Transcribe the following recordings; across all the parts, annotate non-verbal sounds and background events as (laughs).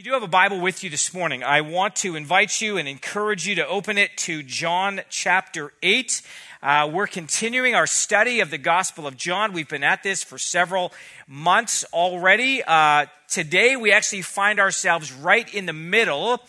you do have a Bible with you this morning, I want to invite you and encourage you to open it to John chapter 8. Uh, we're continuing our study of the Gospel of John. We've been at this for several months already. Uh, today, we actually find ourselves right in the middle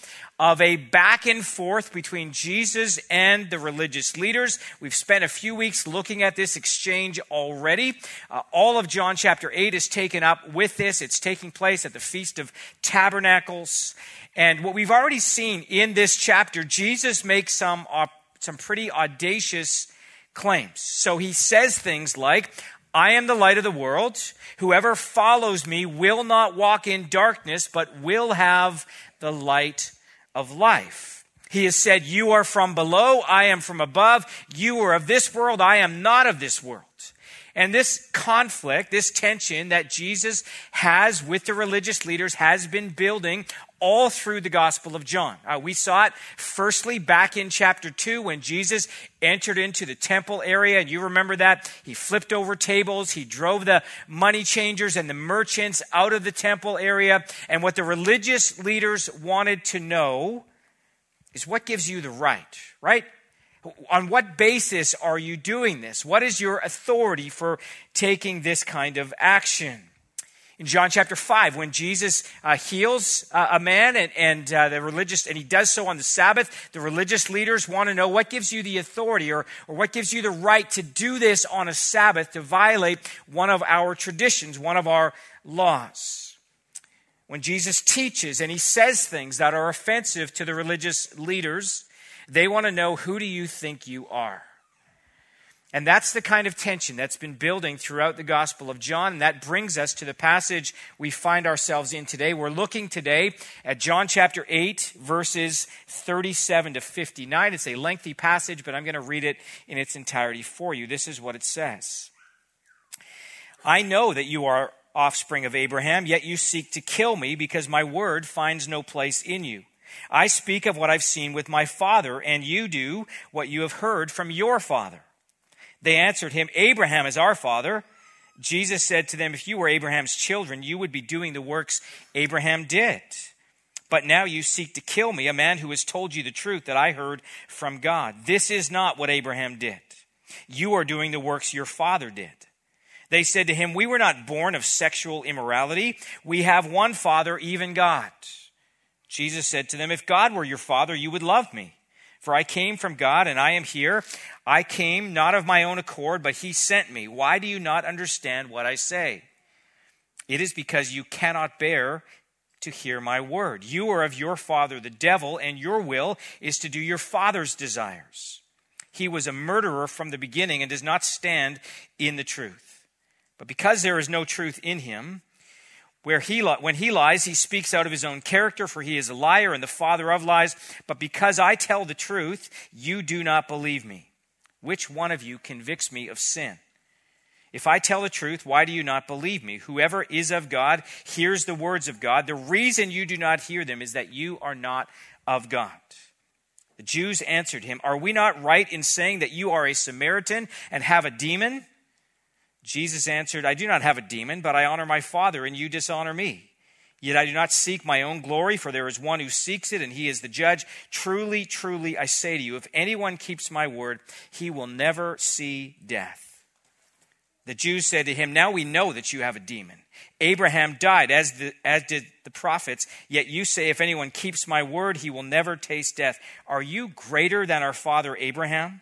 of a back and forth between Jesus and the religious leaders. We've spent a few weeks looking at this exchange already. Uh, all of John chapter 8 is taken up with this. It's taking place at the Feast of Tabernacles. And what we've already seen in this chapter, Jesus makes some, uh, some pretty audacious claims. So he says things like, I am the light of the world. Whoever follows me will not walk in darkness, but will have the light of life. He has said, You are from below, I am from above. You are of this world, I am not of this world. And this conflict, this tension that Jesus has with the religious leaders has been building all through the Gospel of John. Uh, we saw it firstly back in chapter 2 when Jesus entered into the temple area. And you remember that? He flipped over tables, he drove the money changers and the merchants out of the temple area. And what the religious leaders wanted to know is what gives you the right, right? On what basis are you doing this? What is your authority for taking this kind of action? In John chapter 5, when Jesus uh, heals uh, a man and, and uh, the religious, and he does so on the Sabbath, the religious leaders want to know what gives you the authority or, or what gives you the right to do this on a Sabbath to violate one of our traditions, one of our laws. When Jesus teaches and he says things that are offensive to the religious leaders, they want to know who do you think you are? And that's the kind of tension that's been building throughout the Gospel of John. And that brings us to the passage we find ourselves in today. We're looking today at John chapter 8, verses 37 to 59. It's a lengthy passage, but I'm going to read it in its entirety for you. This is what it says I know that you are offspring of Abraham, yet you seek to kill me because my word finds no place in you. I speak of what I've seen with my father, and you do what you have heard from your father. They answered him, Abraham is our father. Jesus said to them, If you were Abraham's children, you would be doing the works Abraham did. But now you seek to kill me, a man who has told you the truth that I heard from God. This is not what Abraham did. You are doing the works your father did. They said to him, We were not born of sexual immorality. We have one father, even God. Jesus said to them, If God were your father, you would love me. For I came from God and I am here. I came not of my own accord, but he sent me. Why do you not understand what I say? It is because you cannot bear to hear my word. You are of your father, the devil, and your will is to do your father's desires. He was a murderer from the beginning and does not stand in the truth. But because there is no truth in him, where he, when he lies, he speaks out of his own character, for he is a liar and the father of lies. But because I tell the truth, you do not believe me. Which one of you convicts me of sin? If I tell the truth, why do you not believe me? Whoever is of God hears the words of God. The reason you do not hear them is that you are not of God. The Jews answered him, Are we not right in saying that you are a Samaritan and have a demon? Jesus answered, I do not have a demon, but I honor my Father, and you dishonor me. Yet I do not seek my own glory, for there is one who seeks it, and he is the judge. Truly, truly, I say to you, if anyone keeps my word, he will never see death. The Jews said to him, Now we know that you have a demon. Abraham died, as, the, as did the prophets, yet you say, If anyone keeps my word, he will never taste death. Are you greater than our father Abraham?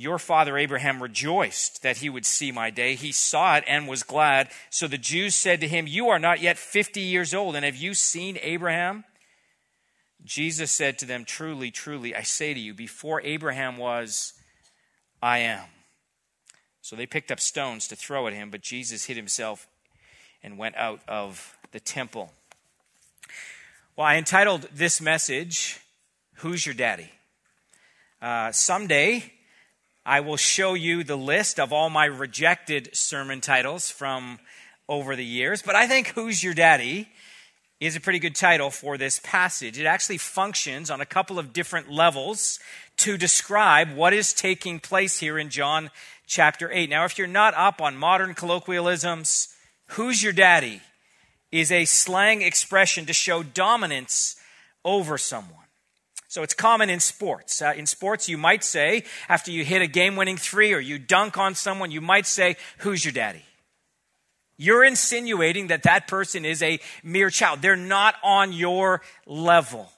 Your father Abraham rejoiced that he would see my day. He saw it and was glad. So the Jews said to him, You are not yet 50 years old, and have you seen Abraham? Jesus said to them, Truly, truly, I say to you, before Abraham was, I am. So they picked up stones to throw at him, but Jesus hid himself and went out of the temple. Well, I entitled this message, Who's Your Daddy? Uh, someday, I will show you the list of all my rejected sermon titles from over the years. But I think Who's Your Daddy is a pretty good title for this passage. It actually functions on a couple of different levels to describe what is taking place here in John chapter 8. Now, if you're not up on modern colloquialisms, who's your daddy is a slang expression to show dominance over someone. So it's common in sports. Uh, in sports, you might say, after you hit a game winning three or you dunk on someone, you might say, Who's your daddy? You're insinuating that that person is a mere child. They're not on your level.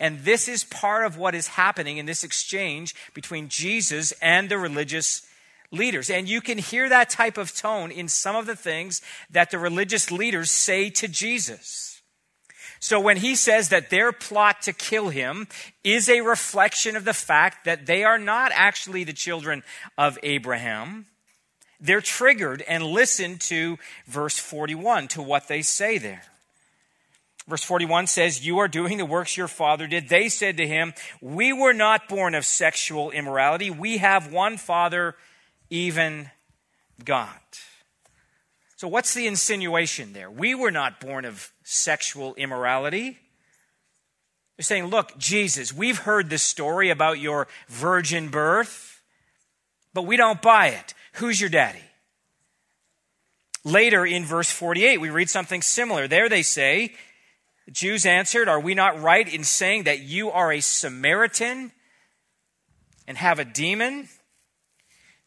And this is part of what is happening in this exchange between Jesus and the religious leaders. And you can hear that type of tone in some of the things that the religious leaders say to Jesus. So when he says that their plot to kill him is a reflection of the fact that they are not actually the children of Abraham, they're triggered and listen to verse 41, to what they say there. Verse 41 says, You are doing the works your father did. They said to him, We were not born of sexual immorality. We have one father, even God. So, what's the insinuation there? We were not born of sexual immorality. They're saying, Look, Jesus, we've heard the story about your virgin birth, but we don't buy it. Who's your daddy? Later in verse 48, we read something similar. There they say, the Jews answered, Are we not right in saying that you are a Samaritan and have a demon?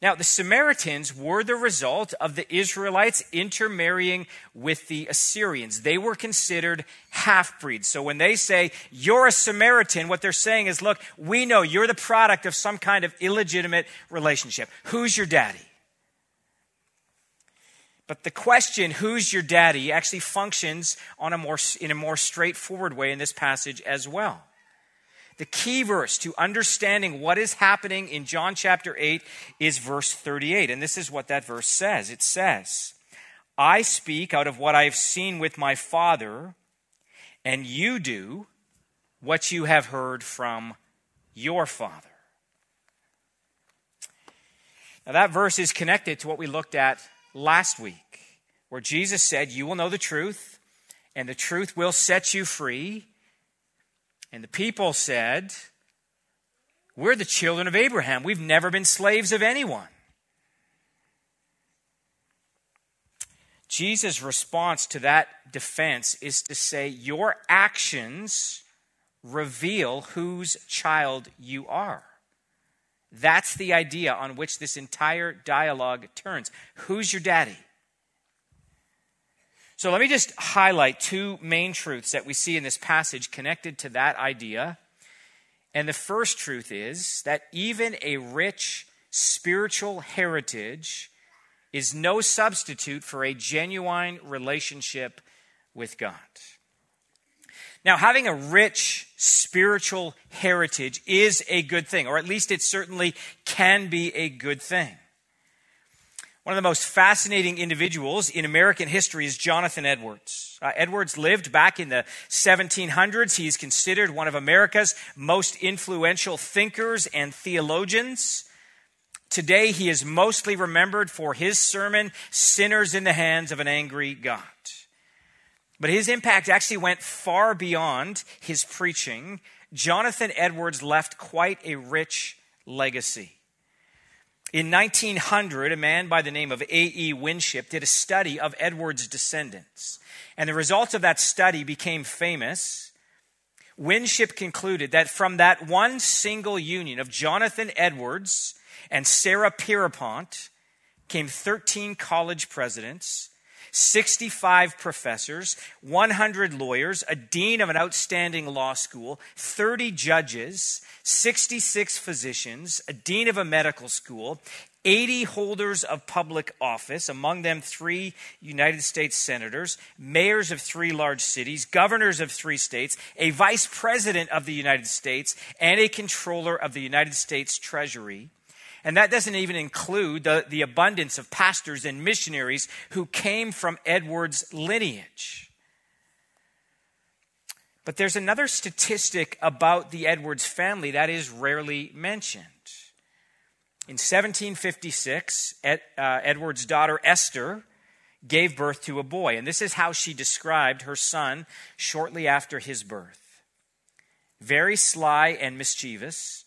Now, the Samaritans were the result of the Israelites intermarrying with the Assyrians. They were considered half breeds. So when they say, you're a Samaritan, what they're saying is, look, we know you're the product of some kind of illegitimate relationship. Who's your daddy? But the question, who's your daddy, actually functions on a more, in a more straightforward way in this passage as well. The key verse to understanding what is happening in John chapter 8 is verse 38. And this is what that verse says it says, I speak out of what I have seen with my Father, and you do what you have heard from your Father. Now, that verse is connected to what we looked at last week, where Jesus said, You will know the truth, and the truth will set you free. And the people said, We're the children of Abraham. We've never been slaves of anyone. Jesus' response to that defense is to say, Your actions reveal whose child you are. That's the idea on which this entire dialogue turns. Who's your daddy? So let me just highlight two main truths that we see in this passage connected to that idea. And the first truth is that even a rich spiritual heritage is no substitute for a genuine relationship with God. Now, having a rich spiritual heritage is a good thing, or at least it certainly can be a good thing. One of the most fascinating individuals in American history is Jonathan Edwards. Uh, Edwards lived back in the 1700s. He's considered one of America's most influential thinkers and theologians. Today, he is mostly remembered for his sermon, Sinners in the Hands of an Angry God. But his impact actually went far beyond his preaching. Jonathan Edwards left quite a rich legacy. In 1900, a man by the name of A.E. Winship did a study of Edwards' descendants. And the results of that study became famous. Winship concluded that from that one single union of Jonathan Edwards and Sarah Pierrepont came 13 college presidents, 65 professors, 100 lawyers, a dean of an outstanding law school, 30 judges, 66 physicians, a dean of a medical school, 80 holders of public office, among them three United States senators, mayors of three large cities, governors of three states, a vice president of the United States, and a controller of the United States Treasury. And that doesn't even include the, the abundance of pastors and missionaries who came from Edward's lineage. But there's another statistic about the Edwards family that is rarely mentioned. In 1756, Ed, uh, Edward's daughter Esther gave birth to a boy, and this is how she described her son shortly after his birth. Very sly and mischievous,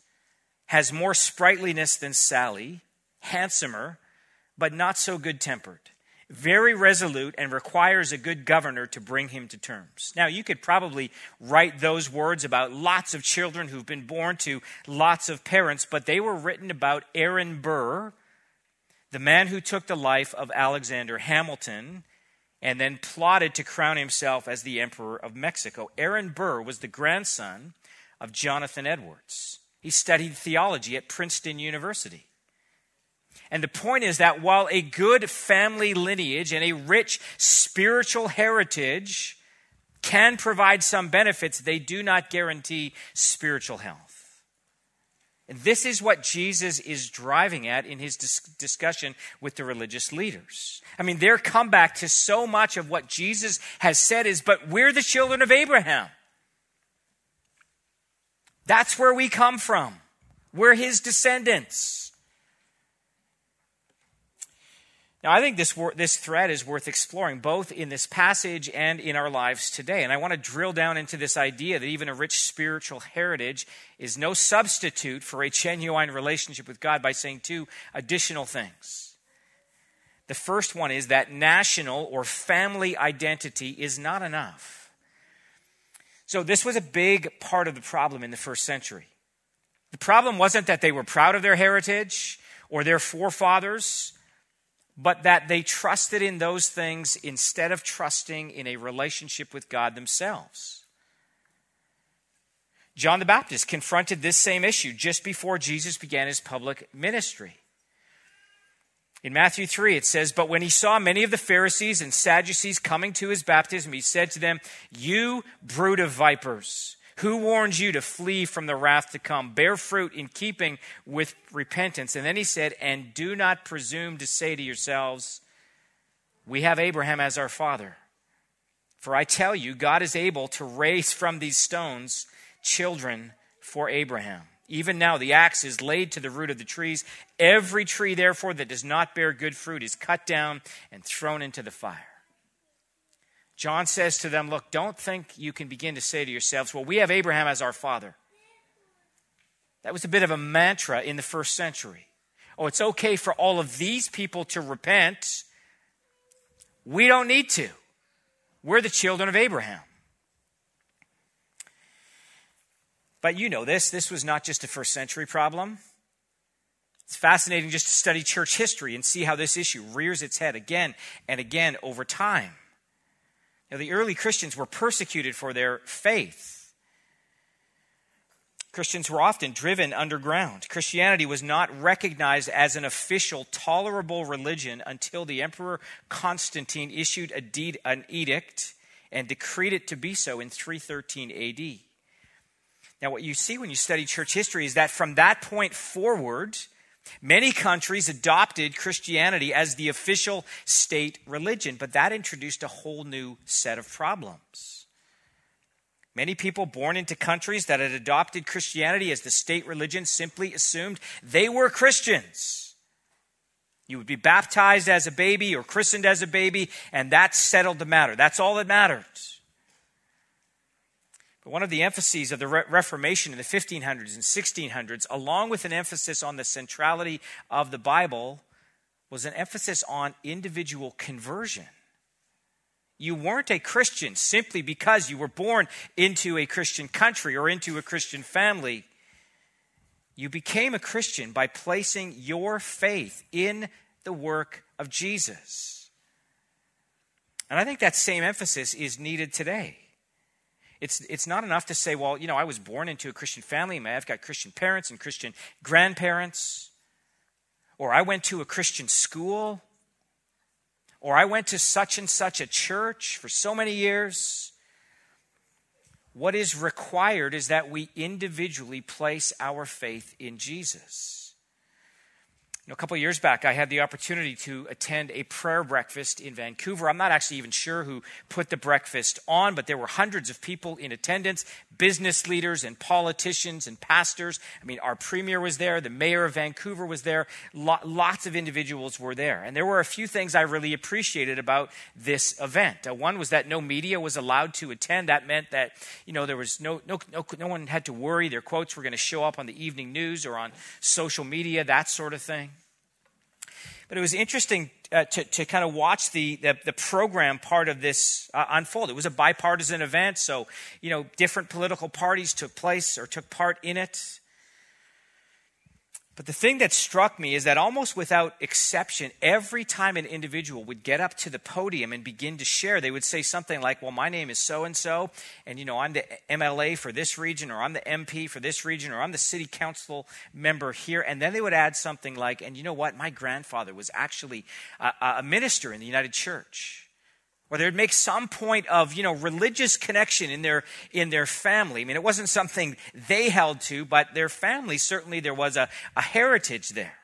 has more sprightliness than Sally, handsomer, but not so good tempered very resolute and requires a good governor to bring him to terms. Now, you could probably write those words about lots of children who've been born to lots of parents, but they were written about Aaron Burr, the man who took the life of Alexander Hamilton and then plotted to crown himself as the Emperor of Mexico. Aaron Burr was the grandson of Jonathan Edwards. He studied theology at Princeton University. And the point is that while a good family lineage and a rich spiritual heritage can provide some benefits, they do not guarantee spiritual health. And this is what Jesus is driving at in his dis- discussion with the religious leaders. I mean, their comeback to so much of what Jesus has said is, but we're the children of Abraham. That's where we come from. We're his descendants. Now, I think this, this thread is worth exploring both in this passage and in our lives today. And I want to drill down into this idea that even a rich spiritual heritage is no substitute for a genuine relationship with God by saying two additional things. The first one is that national or family identity is not enough. So, this was a big part of the problem in the first century. The problem wasn't that they were proud of their heritage or their forefathers but that they trusted in those things instead of trusting in a relationship with God themselves. John the Baptist confronted this same issue just before Jesus began his public ministry. In Matthew 3, it says, But when he saw many of the Pharisees and Sadducees coming to his baptism, he said to them, You brood of vipers. Who warned you to flee from the wrath to come? Bear fruit in keeping with repentance. And then he said, And do not presume to say to yourselves, We have Abraham as our father. For I tell you, God is able to raise from these stones children for Abraham. Even now, the axe is laid to the root of the trees. Every tree, therefore, that does not bear good fruit is cut down and thrown into the fire. John says to them, Look, don't think you can begin to say to yourselves, Well, we have Abraham as our father. That was a bit of a mantra in the first century. Oh, it's okay for all of these people to repent. We don't need to. We're the children of Abraham. But you know this, this was not just a first century problem. It's fascinating just to study church history and see how this issue rears its head again and again over time. Now, the early Christians were persecuted for their faith. Christians were often driven underground. Christianity was not recognized as an official, tolerable religion until the Emperor Constantine issued deed, an edict and decreed it to be so in 313 AD. Now, what you see when you study church history is that from that point forward, Many countries adopted Christianity as the official state religion, but that introduced a whole new set of problems. Many people born into countries that had adopted Christianity as the state religion simply assumed they were Christians. You would be baptized as a baby or christened as a baby, and that settled the matter. That's all that mattered. But one of the emphases of the Re- Reformation in the 1500s and 1600s, along with an emphasis on the centrality of the Bible, was an emphasis on individual conversion. You weren't a Christian simply because you were born into a Christian country or into a Christian family. You became a Christian by placing your faith in the work of Jesus. And I think that same emphasis is needed today. It's, it's not enough to say, well, you know, I was born into a Christian family. I've got Christian parents and Christian grandparents. Or I went to a Christian school. Or I went to such and such a church for so many years. What is required is that we individually place our faith in Jesus. Know, a couple years back, I had the opportunity to attend a prayer breakfast in Vancouver. I'm not actually even sure who put the breakfast on, but there were hundreds of people in attendance business leaders and politicians and pastors. I mean, our premier was there, the mayor of Vancouver was there, lots of individuals were there. And there were a few things I really appreciated about this event. Uh, one was that no media was allowed to attend. That meant that, you know, there was no, no, no, no one had to worry their quotes were going to show up on the evening news or on social media, that sort of thing. But it was interesting uh, to, to kind of watch the, the, the program part of this uh, unfold. It was a bipartisan event, so, you know, different political parties took place or took part in it. But the thing that struck me is that almost without exception, every time an individual would get up to the podium and begin to share, they would say something like, Well, my name is so and so, and you know, I'm the MLA for this region, or I'm the MP for this region, or I'm the city council member here. And then they would add something like, And you know what? My grandfather was actually a, a minister in the United Church or they would make some point of you know religious connection in their in their family. I mean it wasn't something they held to but their family certainly there was a, a heritage there.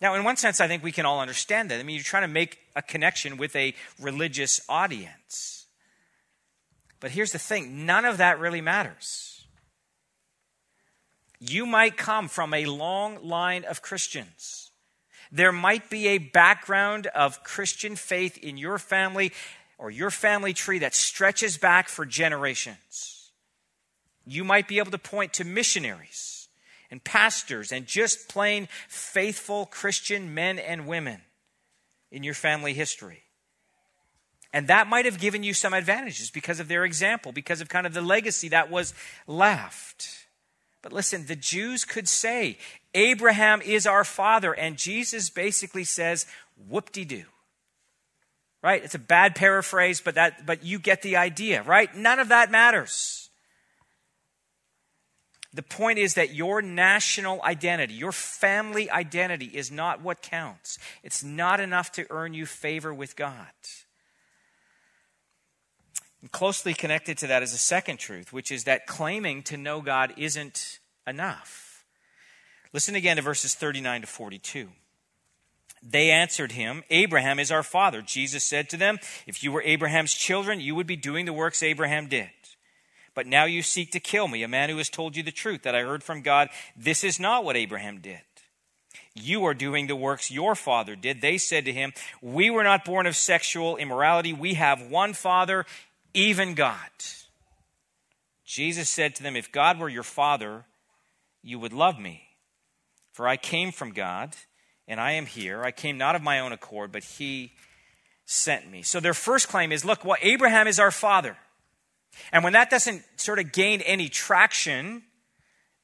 Now in one sense i think we can all understand that. I mean you're trying to make a connection with a religious audience. But here's the thing. None of that really matters. You might come from a long line of christians there might be a background of Christian faith in your family or your family tree that stretches back for generations. You might be able to point to missionaries and pastors and just plain faithful Christian men and women in your family history. And that might have given you some advantages because of their example, because of kind of the legacy that was left. But listen, the Jews could say, Abraham is our father. And Jesus basically says, whoop de doo. Right? It's a bad paraphrase, but, that, but you get the idea, right? None of that matters. The point is that your national identity, your family identity, is not what counts. It's not enough to earn you favor with God. And closely connected to that is a second truth, which is that claiming to know God isn't enough. Listen again to verses 39 to 42. They answered him, Abraham is our father. Jesus said to them, If you were Abraham's children, you would be doing the works Abraham did. But now you seek to kill me, a man who has told you the truth that I heard from God. This is not what Abraham did. You are doing the works your father did. They said to him, We were not born of sexual immorality. We have one father, even God. Jesus said to them, If God were your father, you would love me. For I came from God, and I am here. I came not of my own accord, but He sent me. So their first claim is look, well, Abraham is our father. And when that doesn't sort of gain any traction,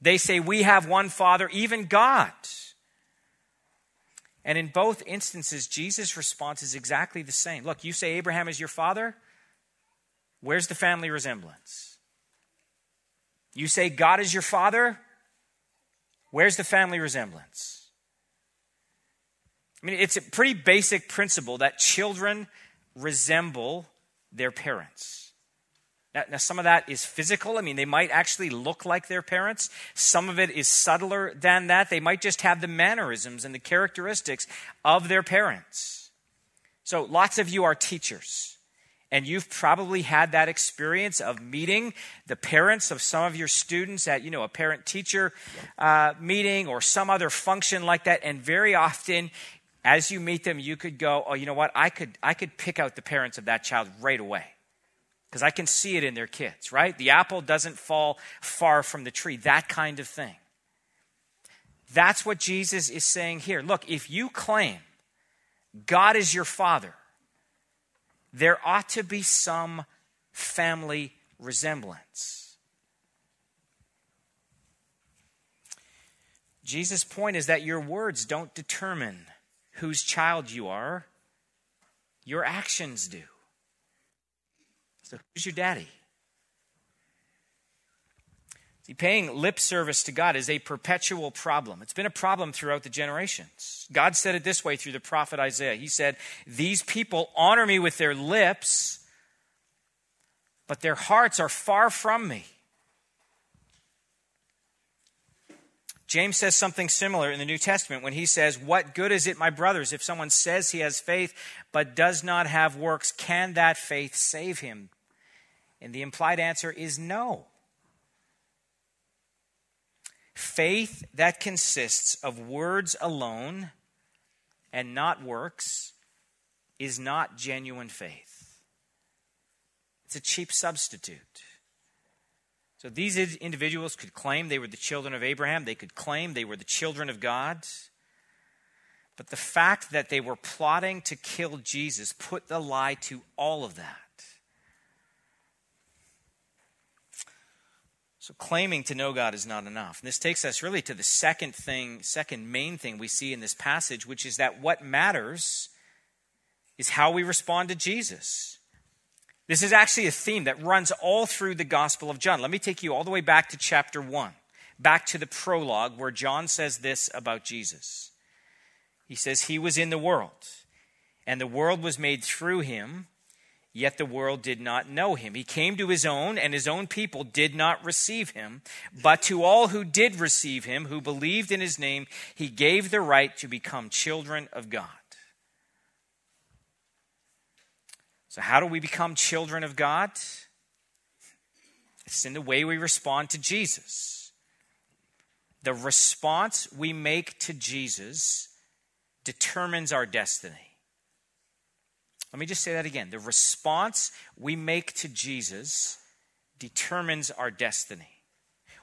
they say, We have one father, even God. And in both instances, Jesus' response is exactly the same. Look, you say Abraham is your father. Where's the family resemblance? You say God is your father. Where's the family resemblance? I mean, it's a pretty basic principle that children resemble their parents. Now, now, some of that is physical. I mean, they might actually look like their parents. Some of it is subtler than that. They might just have the mannerisms and the characteristics of their parents. So, lots of you are teachers. And you've probably had that experience of meeting the parents of some of your students at, you know, a parent teacher uh, meeting or some other function like that. And very often, as you meet them, you could go, oh, you know what? I could, I could pick out the parents of that child right away because I can see it in their kids, right? The apple doesn't fall far from the tree, that kind of thing. That's what Jesus is saying here. Look, if you claim God is your father, there ought to be some family resemblance. Jesus' point is that your words don't determine whose child you are, your actions do. So, who's your daddy? See, paying lip service to God is a perpetual problem. It's been a problem throughout the generations. God said it this way through the prophet Isaiah. He said, These people honor me with their lips, but their hearts are far from me. James says something similar in the New Testament when he says, What good is it, my brothers, if someone says he has faith but does not have works? Can that faith save him? And the implied answer is no. Faith that consists of words alone and not works is not genuine faith. It's a cheap substitute. So these individuals could claim they were the children of Abraham, they could claim they were the children of God. But the fact that they were plotting to kill Jesus put the lie to all of that. So claiming to know God is not enough. And this takes us really to the second thing, second main thing we see in this passage, which is that what matters is how we respond to Jesus. This is actually a theme that runs all through the Gospel of John. Let me take you all the way back to chapter 1, back to the prologue where John says this about Jesus. He says, He was in the world, and the world was made through him, yet the world did not know him. He came to his own, and his own people did not receive him. But to all who did receive him, who believed in his name, he gave the right to become children of God. So, how do we become children of God? It's in the way we respond to Jesus. The response we make to Jesus determines our destiny. Let me just say that again. The response we make to Jesus determines our destiny.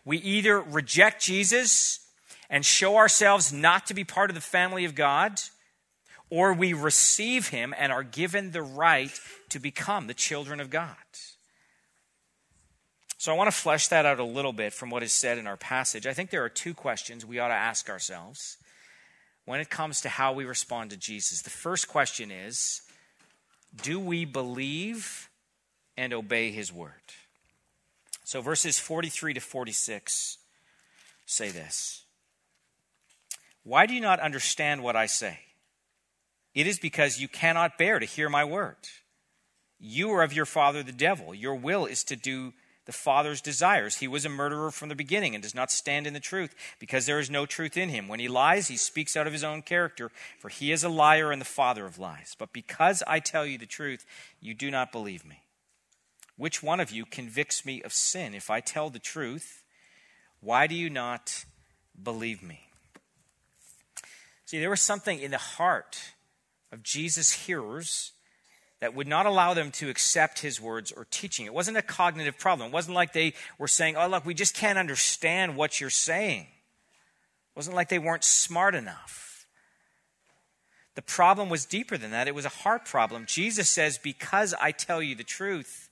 We either reject Jesus and show ourselves not to be part of the family of God or we receive him and are given the right to become the children of God. So I want to flesh that out a little bit from what is said in our passage. I think there are two questions we ought to ask ourselves when it comes to how we respond to Jesus. The first question is Do we believe and obey his word? So verses 43 to 46 say this Why do you not understand what I say? It is because you cannot bear to hear my word. You are of your father the devil. Your will is to do the father's desires. He was a murderer from the beginning and does not stand in the truth because there is no truth in him. When he lies, he speaks out of his own character, for he is a liar and the father of lies. But because I tell you the truth, you do not believe me. Which one of you convicts me of sin? If I tell the truth, why do you not believe me? See, there was something in the heart of Jesus' hearers that would not allow them to accept his words or teaching. It wasn't a cognitive problem. It wasn't like they were saying, oh, look, we just can't understand what you're saying. It wasn't like they weren't smart enough. The problem was deeper than that. It was a heart problem. Jesus says, Because I tell you the truth,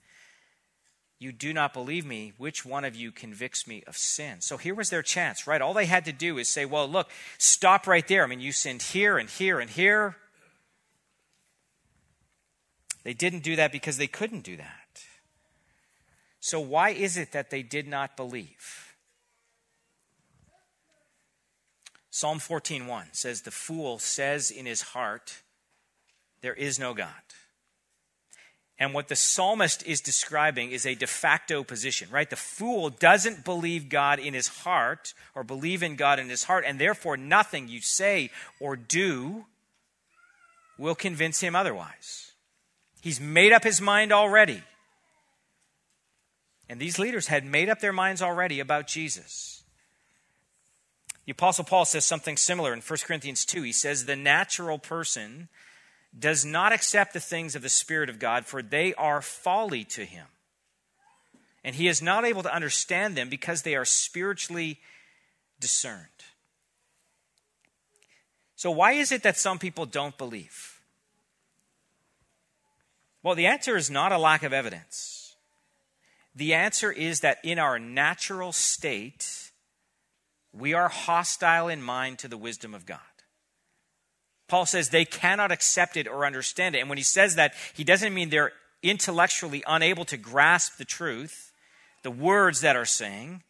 you do not believe me. Which one of you convicts me of sin? So here was their chance, right? All they had to do is say, Well, look, stop right there. I mean, you sinned here and here and here. They didn't do that because they couldn't do that. So, why is it that they did not believe? Psalm 14:1 says the fool says in his heart there is no God. And what the psalmist is describing is a de facto position, right? The fool doesn't believe God in his heart or believe in God in his heart, and therefore nothing you say or do will convince him otherwise. He's made up his mind already. And these leaders had made up their minds already about Jesus. The Apostle Paul says something similar in 1 Corinthians 2. He says, The natural person does not accept the things of the Spirit of God, for they are folly to him. And he is not able to understand them because they are spiritually discerned. So, why is it that some people don't believe? Well, the answer is not a lack of evidence. The answer is that in our natural state, we are hostile in mind to the wisdom of God. Paul says they cannot accept it or understand it. And when he says that, he doesn't mean they're intellectually unable to grasp the truth, the words that are saying.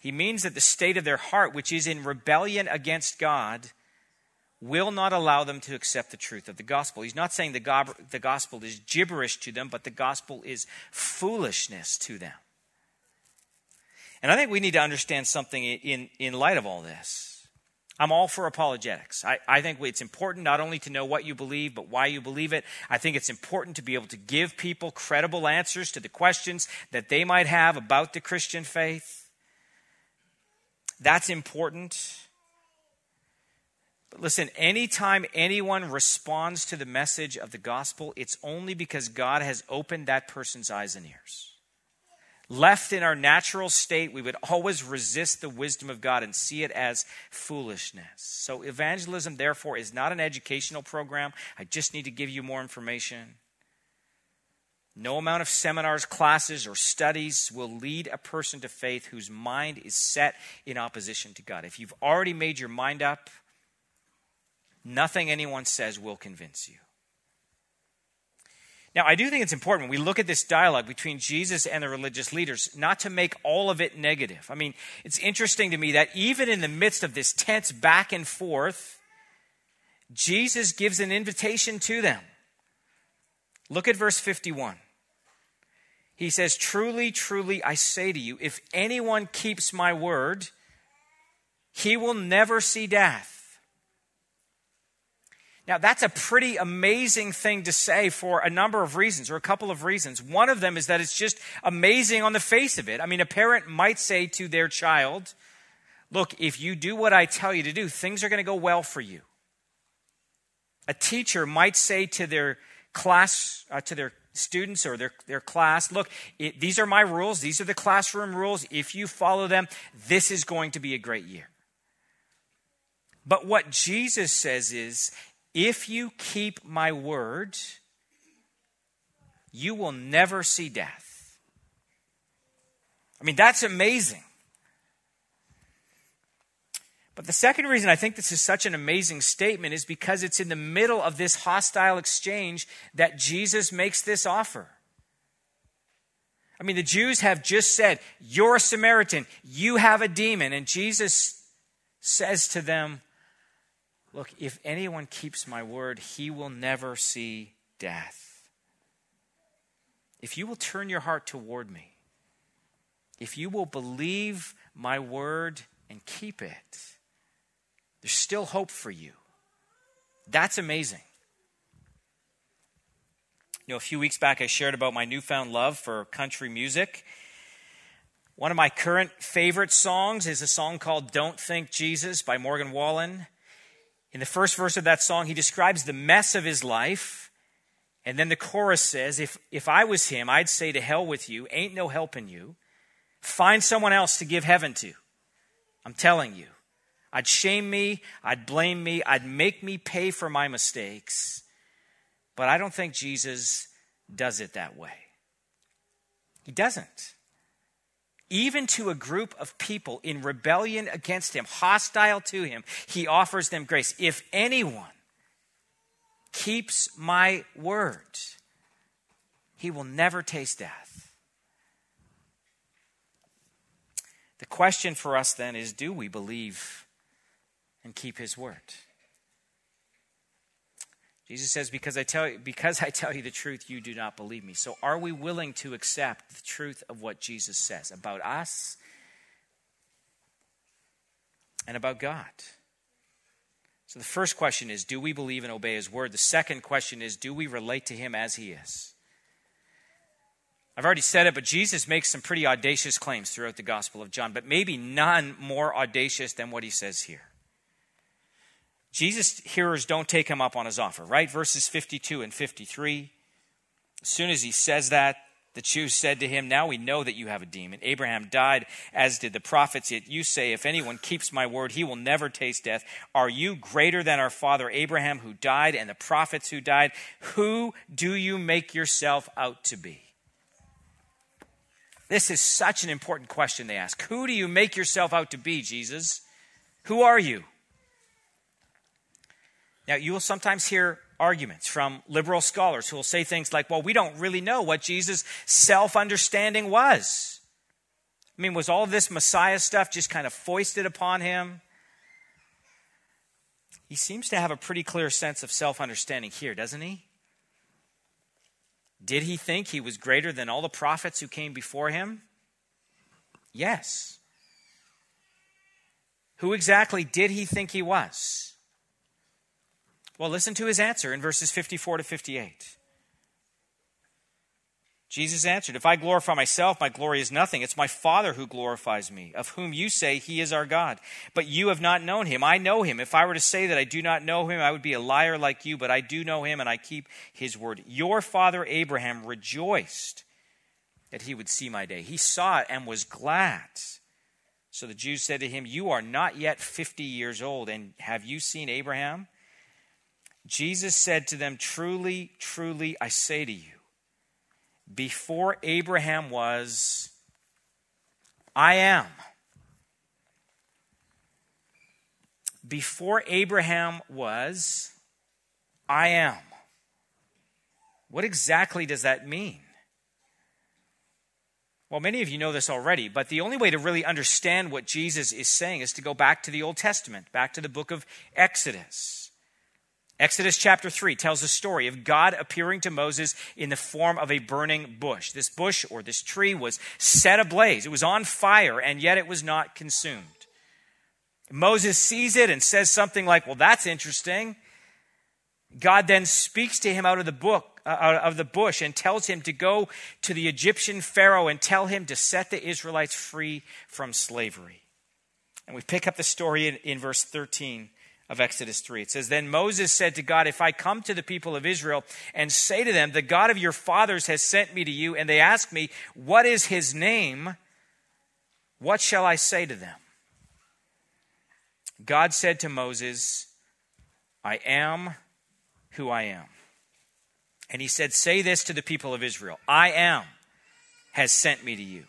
He means that the state of their heart, which is in rebellion against God, will not allow them to accept the truth of the gospel. He's not saying the, go- the gospel is gibberish to them, but the gospel is foolishness to them. And I think we need to understand something in, in light of all this. I'm all for apologetics. I, I think it's important not only to know what you believe, but why you believe it. I think it's important to be able to give people credible answers to the questions that they might have about the Christian faith. That's important. But listen, anytime anyone responds to the message of the gospel, it's only because God has opened that person's eyes and ears. Left in our natural state, we would always resist the wisdom of God and see it as foolishness. So, evangelism, therefore, is not an educational program. I just need to give you more information. No amount of seminars, classes, or studies will lead a person to faith whose mind is set in opposition to God. If you've already made your mind up, nothing anyone says will convince you. Now, I do think it's important when we look at this dialogue between Jesus and the religious leaders not to make all of it negative. I mean, it's interesting to me that even in the midst of this tense back and forth, Jesus gives an invitation to them. Look at verse 51. He says, Truly, truly, I say to you, if anyone keeps my word, he will never see death. Now, that's a pretty amazing thing to say for a number of reasons, or a couple of reasons. One of them is that it's just amazing on the face of it. I mean, a parent might say to their child, Look, if you do what I tell you to do, things are going to go well for you. A teacher might say to their class, uh, to their students or their, their class, Look, it, these are my rules, these are the classroom rules. If you follow them, this is going to be a great year. But what Jesus says is, if you keep my word, you will never see death. I mean, that's amazing. But the second reason I think this is such an amazing statement is because it's in the middle of this hostile exchange that Jesus makes this offer. I mean, the Jews have just said, You're a Samaritan, you have a demon. And Jesus says to them, Look, if anyone keeps my word, he will never see death. If you will turn your heart toward me, if you will believe my word and keep it, there's still hope for you. That's amazing. You know, a few weeks back, I shared about my newfound love for country music. One of my current favorite songs is a song called Don't Think Jesus by Morgan Wallen. In the first verse of that song, he describes the mess of his life. And then the chorus says, if, if I was him, I'd say to hell with you, ain't no helping you. Find someone else to give heaven to. I'm telling you. I'd shame me, I'd blame me, I'd make me pay for my mistakes. But I don't think Jesus does it that way. He doesn't even to a group of people in rebellion against him, hostile to him, he offers them grace. If anyone keeps my word, he will never taste death. The question for us then is do we believe and keep his word? Jesus says, because I, tell you, because I tell you the truth, you do not believe me. So, are we willing to accept the truth of what Jesus says about us and about God? So, the first question is do we believe and obey his word? The second question is do we relate to him as he is? I've already said it, but Jesus makes some pretty audacious claims throughout the Gospel of John, but maybe none more audacious than what he says here. Jesus' hearers don't take him up on his offer, right? Verses 52 and 53. As soon as he says that, the Jews said to him, Now we know that you have a demon. Abraham died, as did the prophets. Yet you say, If anyone keeps my word, he will never taste death. Are you greater than our father Abraham, who died, and the prophets who died? Who do you make yourself out to be? This is such an important question they ask. Who do you make yourself out to be, Jesus? Who are you? Now, you will sometimes hear arguments from liberal scholars who will say things like, well, we don't really know what Jesus' self understanding was. I mean, was all this Messiah stuff just kind of foisted upon him? He seems to have a pretty clear sense of self understanding here, doesn't he? Did he think he was greater than all the prophets who came before him? Yes. Who exactly did he think he was? Well, listen to his answer in verses 54 to 58. Jesus answered, If I glorify myself, my glory is nothing. It's my Father who glorifies me, of whom you say he is our God. But you have not known him. I know him. If I were to say that I do not know him, I would be a liar like you, but I do know him and I keep his word. Your father Abraham rejoiced that he would see my day. He saw it and was glad. So the Jews said to him, You are not yet 50 years old, and have you seen Abraham? Jesus said to them, Truly, truly, I say to you, before Abraham was, I am. Before Abraham was, I am. What exactly does that mean? Well, many of you know this already, but the only way to really understand what Jesus is saying is to go back to the Old Testament, back to the book of Exodus. Exodus chapter 3 tells the story of God appearing to Moses in the form of a burning bush. This bush or this tree was set ablaze, it was on fire, and yet it was not consumed. Moses sees it and says something like, Well, that's interesting. God then speaks to him out of the book, uh, out of the bush, and tells him to go to the Egyptian Pharaoh and tell him to set the Israelites free from slavery. And we pick up the story in, in verse 13 of Exodus 3. It says, Then Moses said to God, If I come to the people of Israel and say to them, The God of your fathers has sent me to you, and they ask me, What is his name? What shall I say to them? God said to Moses, I am who I am. And he said, Say this to the people of Israel I am has sent me to you.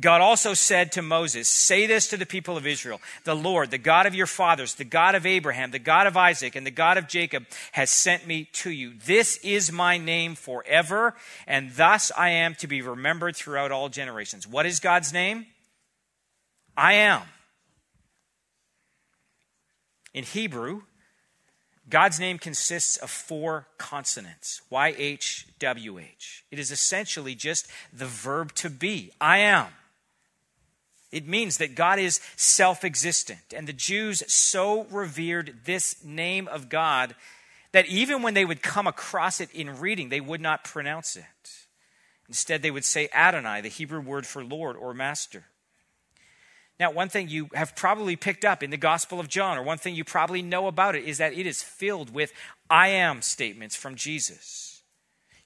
God also said to Moses, Say this to the people of Israel The Lord, the God of your fathers, the God of Abraham, the God of Isaac, and the God of Jacob, has sent me to you. This is my name forever, and thus I am to be remembered throughout all generations. What is God's name? I am. In Hebrew, God's name consists of four consonants YHWH. It is essentially just the verb to be. I am. It means that God is self existent. And the Jews so revered this name of God that even when they would come across it in reading, they would not pronounce it. Instead, they would say Adonai, the Hebrew word for Lord or Master. Now, one thing you have probably picked up in the Gospel of John, or one thing you probably know about it, is that it is filled with I am statements from Jesus.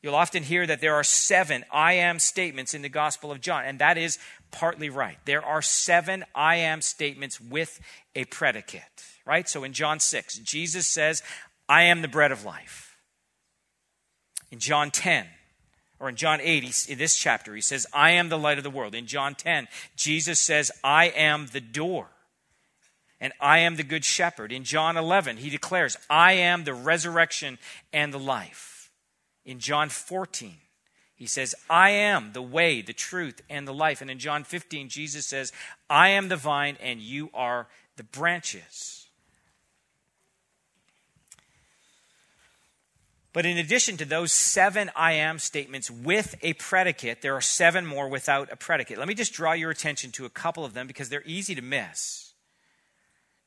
You'll often hear that there are seven I am statements in the Gospel of John, and that is partly right. There are seven I am statements with a predicate, right? So in John 6, Jesus says, I am the bread of life. In John 10, or in John 8, in this chapter, he says, I am the light of the world. In John 10, Jesus says, I am the door and I am the good shepherd. In John 11, he declares, I am the resurrection and the life in John 14. He says, I am the way, the truth, and the life. And in John 15, Jesus says, I am the vine and you are the branches. But in addition to those seven I am statements with a predicate, there are seven more without a predicate. Let me just draw your attention to a couple of them because they're easy to miss.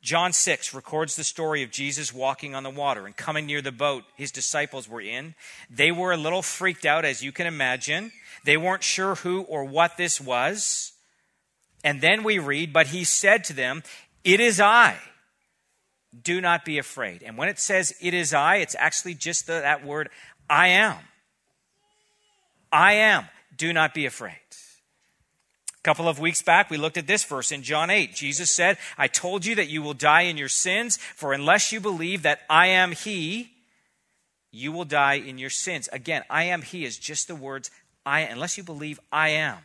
John 6 records the story of Jesus walking on the water and coming near the boat his disciples were in. They were a little freaked out, as you can imagine. They weren't sure who or what this was. And then we read, But he said to them, It is I. Do not be afraid. And when it says, It is I, it's actually just the, that word, I am. I am. Do not be afraid. A couple of weeks back, we looked at this verse in John 8. Jesus said, I told you that you will die in your sins, for unless you believe that I am He, you will die in your sins. Again, I am He is just the words, I, unless you believe I am,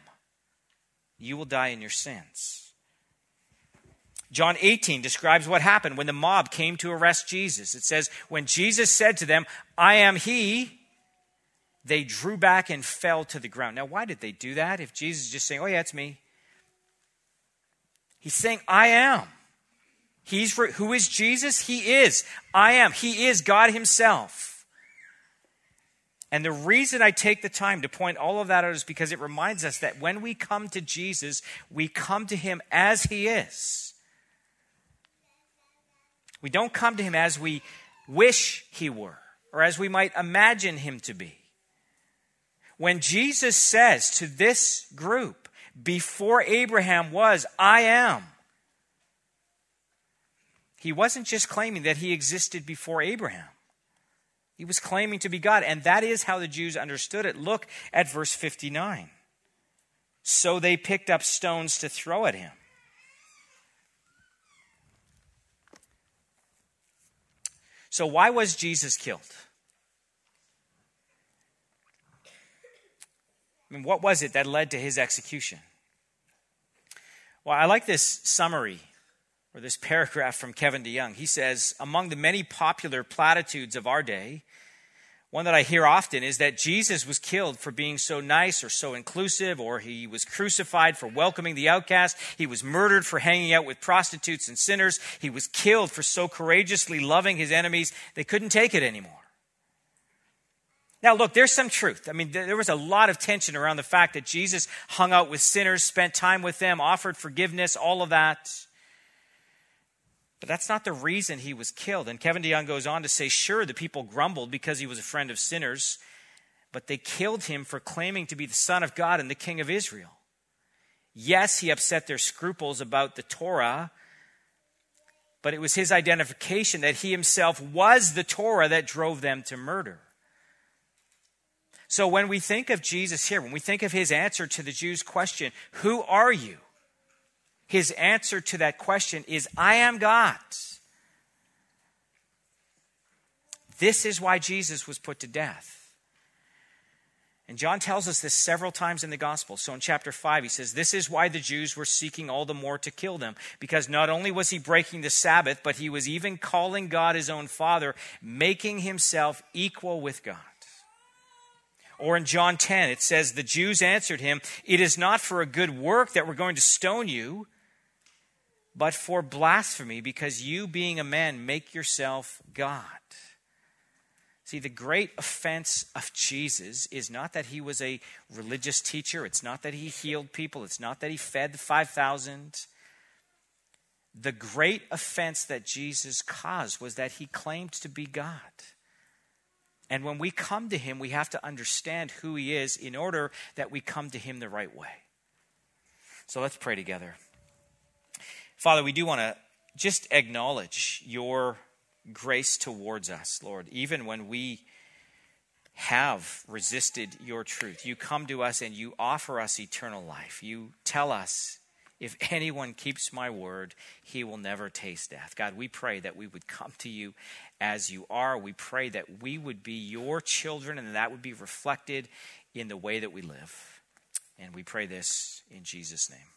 you will die in your sins. John 18 describes what happened when the mob came to arrest Jesus. It says, When Jesus said to them, I am He, they drew back and fell to the ground. Now, why did they do that? If Jesus is just saying, Oh, yeah, it's me. He's saying, I am. He's who is Jesus? He is. I am. He is God Himself. And the reason I take the time to point all of that out is because it reminds us that when we come to Jesus, we come to him as he is. We don't come to him as we wish he were or as we might imagine him to be. When Jesus says to this group, before Abraham was, I am, he wasn't just claiming that he existed before Abraham. He was claiming to be God, and that is how the Jews understood it. Look at verse 59. So they picked up stones to throw at him. So, why was Jesus killed? I mean, what was it that led to his execution? Well, I like this summary or this paragraph from Kevin DeYoung. He says, Among the many popular platitudes of our day, one that I hear often is that Jesus was killed for being so nice or so inclusive, or he was crucified for welcoming the outcast. He was murdered for hanging out with prostitutes and sinners. He was killed for so courageously loving his enemies, they couldn't take it anymore. Now, look, there's some truth. I mean, there was a lot of tension around the fact that Jesus hung out with sinners, spent time with them, offered forgiveness, all of that. But that's not the reason he was killed. And Kevin DeYoung goes on to say, sure, the people grumbled because he was a friend of sinners, but they killed him for claiming to be the Son of God and the King of Israel. Yes, he upset their scruples about the Torah, but it was his identification that he himself was the Torah that drove them to murder. So when we think of Jesus here, when we think of his answer to the Jews' question, Who are you? His answer to that question is, I am God. This is why Jesus was put to death. And John tells us this several times in the gospel. So in chapter 5, he says, This is why the Jews were seeking all the more to kill them, because not only was he breaking the Sabbath, but he was even calling God his own Father, making himself equal with God. Or in John 10, it says, The Jews answered him, It is not for a good work that we're going to stone you but for blasphemy, because you, being a man, make yourself God. See, the great offense of Jesus is not that he was a religious teacher, it's not that he healed people, it's not that he fed the 5,000. The great offense that Jesus caused was that he claimed to be God. And when we come to him, we have to understand who he is in order that we come to him the right way. So let's pray together. Father, we do want to just acknowledge your grace towards us, Lord, even when we have resisted your truth. You come to us and you offer us eternal life. You tell us, if (laughs) anyone keeps my word, he will never taste death. God, we pray that we would come to you as you are. We pray that we would be your children and that would be reflected in the way that we live. And we pray this in Jesus' name.